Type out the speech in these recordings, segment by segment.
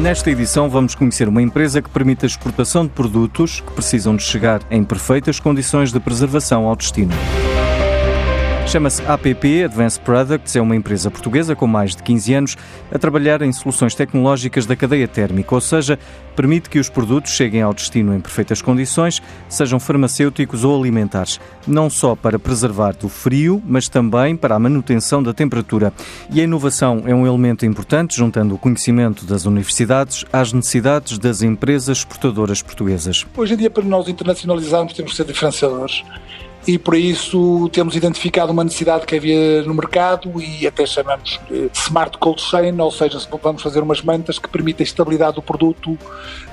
Nesta edição vamos conhecer uma empresa que permite a exportação de produtos que precisam de chegar em perfeitas condições de preservação ao destino. Chama-se APP Advanced Products, é uma empresa portuguesa com mais de 15 anos a trabalhar em soluções tecnológicas da cadeia térmica, ou seja, permite que os produtos cheguem ao destino em perfeitas condições, sejam farmacêuticos ou alimentares, não só para preservar do frio, mas também para a manutenção da temperatura. E a inovação é um elemento importante, juntando o conhecimento das universidades às necessidades das empresas exportadoras portuguesas. Hoje em dia, para nós internacionalizarmos, temos que ser diferenciadores e por isso temos identificado uma necessidade que havia no mercado e até chamamos de Smart Cold Chain, ou seja, vamos fazer umas mantas que permitem a estabilidade do produto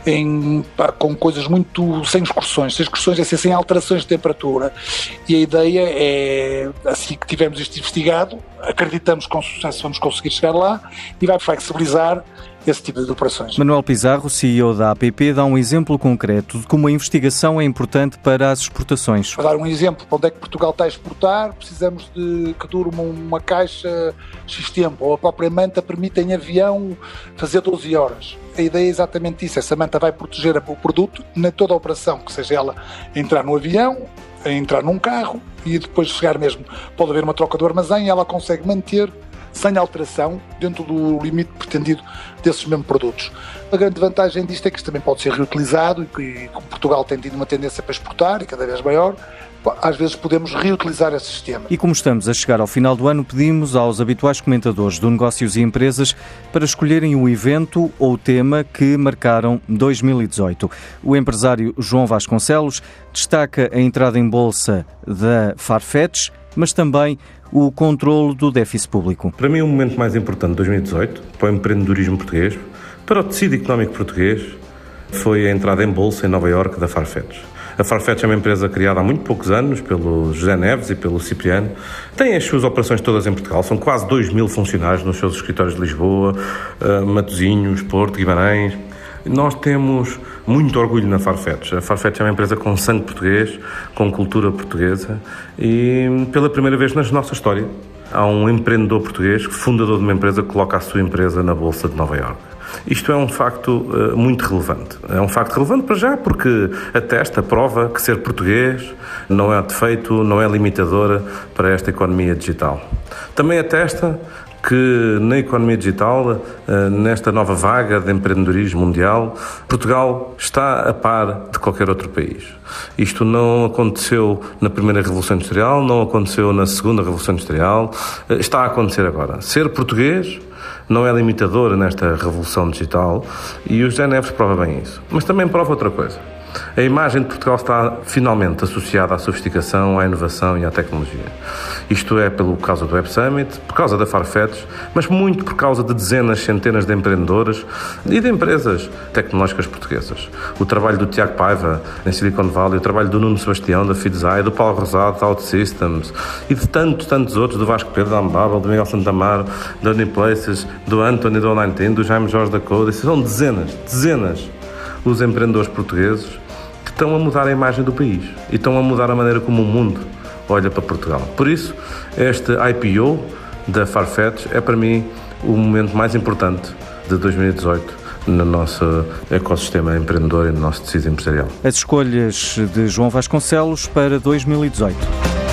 em, com coisas muito sem excursões, sem excursões é ser sem alterações de temperatura. E a ideia é, assim que tivermos isto investigado, acreditamos que com sucesso vamos conseguir chegar lá e vai flexibilizar esse tipo de operações. Manuel Pizarro, CEO da APP, dá um exemplo concreto de como a investigação é importante para as exportações. Para dar um exemplo, para onde é que Portugal está a exportar, precisamos de que dure uma, uma caixa X tempo, ou a própria manta permite em avião fazer 12 horas. A ideia é exatamente isso, essa manta vai proteger o produto na toda a operação, que seja ela entrar no avião, entrar num carro e depois chegar mesmo. Pode haver uma troca do armazém e ela consegue manter sem alteração, dentro do limite pretendido desses mesmos produtos. A grande vantagem disto é que isto também pode ser reutilizado e, como Portugal tem tido uma tendência para exportar e cada vez maior, às vezes podemos reutilizar esse sistema. E como estamos a chegar ao final do ano, pedimos aos habituais comentadores do Negócios e Empresas para escolherem o evento ou o tema que marcaram 2018. O empresário João Vasconcelos destaca a entrada em bolsa da Farfetch, mas também o controle do déficit público. Para mim, o momento mais importante de 2018 para o empreendedorismo português, para o tecido económico português, foi a entrada em bolsa em Nova Iorque da Farfetch. A Farfetch é uma empresa criada há muito poucos anos pelo José Neves e pelo Cipriano. Tem as suas operações todas em Portugal. São quase 2 mil funcionários nos seus escritórios de Lisboa, eh, Matosinhos, Porto, Guimarães. Nós temos muito orgulho na Farfetch. A Farfetch é uma empresa com sangue português, com cultura portuguesa e pela primeira vez na nossa história há um empreendedor português, fundador de uma empresa, que coloca a sua empresa na Bolsa de Nova Iorque. Isto é um facto uh, muito relevante. É um facto relevante para já porque atesta, prova que ser português não é defeito, não é limitadora para esta economia digital. Também atesta que na economia digital, eh, nesta nova vaga de empreendedorismo mundial, Portugal está a par de qualquer outro país. Isto não aconteceu na primeira Revolução Industrial, não aconteceu na segunda Revolução Industrial, eh, está a acontecer agora. Ser português não é limitador nesta revolução digital e o José prova bem isso. Mas também prova outra coisa a imagem de Portugal está finalmente associada à sofisticação, à inovação e à tecnologia. Isto é pelo causa do Web Summit, por causa da Farfetch, mas muito por causa de dezenas, centenas de empreendedoras e de empresas tecnológicas portuguesas. O trabalho do Tiago Paiva em Silicon Valley, o trabalho do Nuno Sebastião da Fidzai, do Paulo Rosado da OutSystems e de tantos, tantos outros, do Vasco Pedro da Ambabel, do Miguel Santamar, da Uniplaces, do Anthony do Online Team, do Jaime Jorge da Code. São dezenas, dezenas os empreendedores portugueses estão a mudar a imagem do país e estão a mudar a maneira como o mundo olha para Portugal. Por isso, este IPO da Farfetch é para mim o momento mais importante de 2018 no nosso ecossistema empreendedor e no nosso tecido empresarial. As escolhas de João Vasconcelos para 2018.